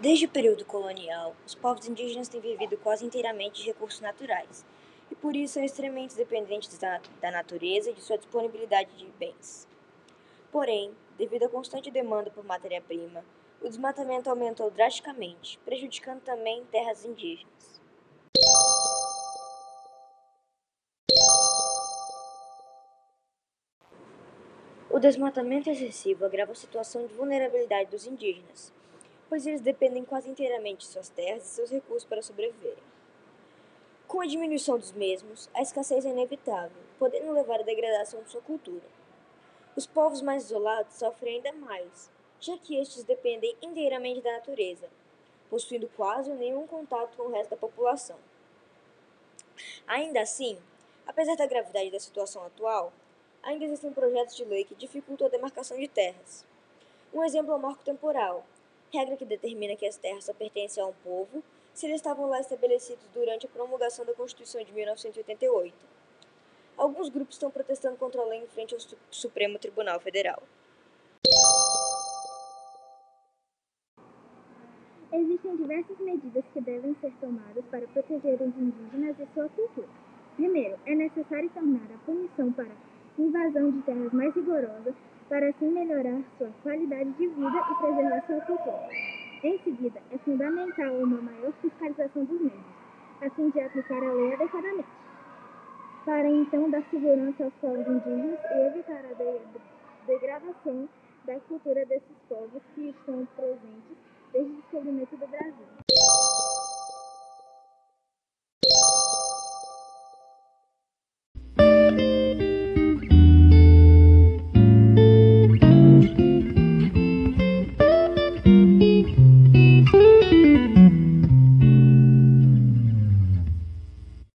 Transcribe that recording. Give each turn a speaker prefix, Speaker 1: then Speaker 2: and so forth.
Speaker 1: Desde o período colonial, os povos indígenas têm vivido quase inteiramente de recursos naturais, e por isso são extremamente dependentes da, da natureza e de sua disponibilidade de bens. Porém, devido à constante demanda por matéria-prima, o desmatamento aumentou drasticamente, prejudicando também terras indígenas. O desmatamento excessivo agrava a situação de vulnerabilidade dos indígenas, pois eles dependem quase inteiramente de suas terras e seus recursos para sobreviverem. Com a diminuição dos mesmos, a escassez é inevitável, podendo levar à degradação de sua cultura. Os povos mais isolados sofrem ainda mais, já que estes dependem inteiramente da natureza, possuindo quase nenhum contato com o resto da população. Ainda assim, apesar da gravidade da situação atual, ainda existem projetos de lei que dificultam a demarcação de terras. Um exemplo é o marco temporal, regra que determina que as terras só pertencem a um povo se eles estavam lá estabelecidos durante a promulgação da Constituição de 1988. Alguns grupos estão protestando contra a lei em frente ao Supremo Tribunal Federal.
Speaker 2: Existem diversas medidas que devem ser tomadas para proteger os indígenas e sua cultura. Primeiro, é necessário tornar a punição para invasão de terras mais rigorosa para assim melhorar sua qualidade de vida e preservar sua cultura. Em seguida, é fundamental uma maior fiscalização dos mesmos, a fim de aplicar a lei adequadamente, para então dar segurança aos povos indígenas e evitar a de degradação da cultura desses povos que estão presentes desde o descobrimento do Brasil.